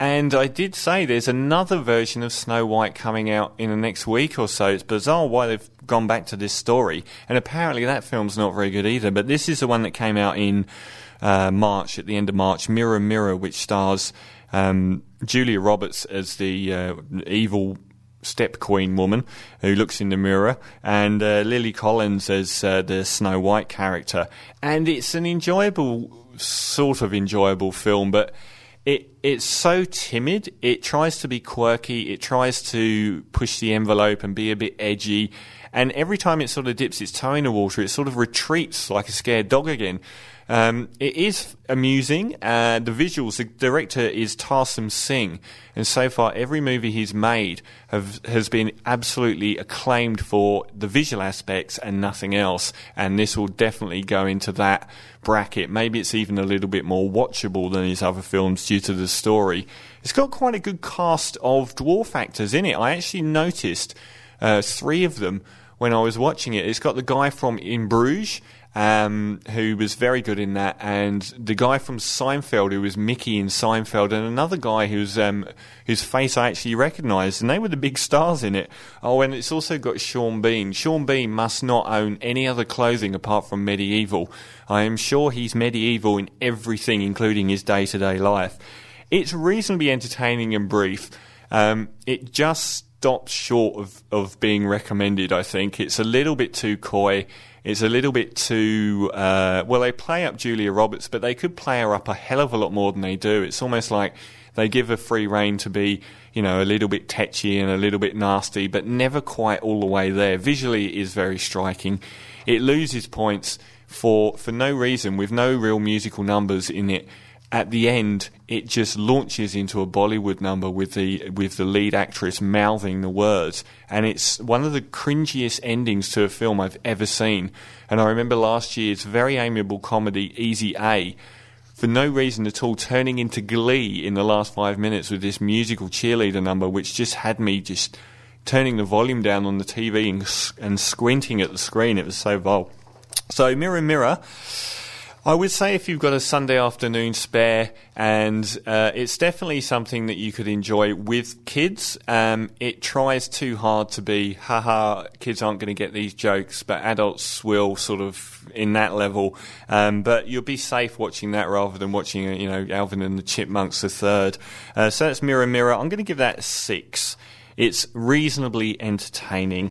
And I did say there's another version of Snow White coming out in the next week or so. It's bizarre why they've gone back to this story. And apparently that film's not very good either. But this is the one that came out in uh, March, at the end of March, Mirror Mirror, which stars um, Julia Roberts as the uh, evil step queen woman who looks in the mirror, and uh, Lily Collins as uh, the Snow White character. And it's an enjoyable, sort of enjoyable film, but it it's so timid. It tries to be quirky. It tries to push the envelope and be a bit edgy. And every time it sort of dips its toe in the water, it sort of retreats like a scared dog again. Um, it is amusing. Uh, the visuals, the director is Tarsem Singh, and so far every movie he's made have, has been absolutely acclaimed for the visual aspects and nothing else. And this will definitely go into that bracket. Maybe it's even a little bit more watchable than his other films due to the story. It's got quite a good cast of dwarf actors in it. I actually noticed uh, three of them when I was watching it. It's got the guy from In Bruges um, who was very good in that, and the guy from Seinfeld who was Mickey in Seinfeld, and another guy who's um, whose face I actually recognised, and they were the big stars in it. Oh, and it's also got Sean Bean. Sean Bean must not own any other clothing apart from medieval. I am sure he's medieval in everything, including his day to day life. It's reasonably entertaining and brief. Um, it just stops short of, of being recommended, I think. It's a little bit too coy. It's a little bit too, uh, well, they play up Julia Roberts, but they could play her up a hell of a lot more than they do. It's almost like they give her free rein to be, you know, a little bit tetchy and a little bit nasty, but never quite all the way there. Visually, it is very striking. It loses points for, for no reason, with no real musical numbers in it at the end, it just launches into a Bollywood number with the with the lead actress mouthing the words, and it's one of the cringiest endings to a film I've ever seen. And I remember last year's very amiable comedy Easy A, for no reason at all, turning into Glee in the last five minutes with this musical cheerleader number, which just had me just turning the volume down on the TV and, and squinting at the screen. It was so vile. So, Mirror Mirror I would say if you've got a Sunday afternoon spare, and uh, it's definitely something that you could enjoy with kids. Um, it tries too hard to be, haha, kids aren't going to get these jokes, but adults will sort of in that level. Um, but you'll be safe watching that rather than watching, uh, you know, Alvin and the Chipmunks the third. Uh, so that's Mirror Mirror. I'm going to give that six. It's reasonably entertaining.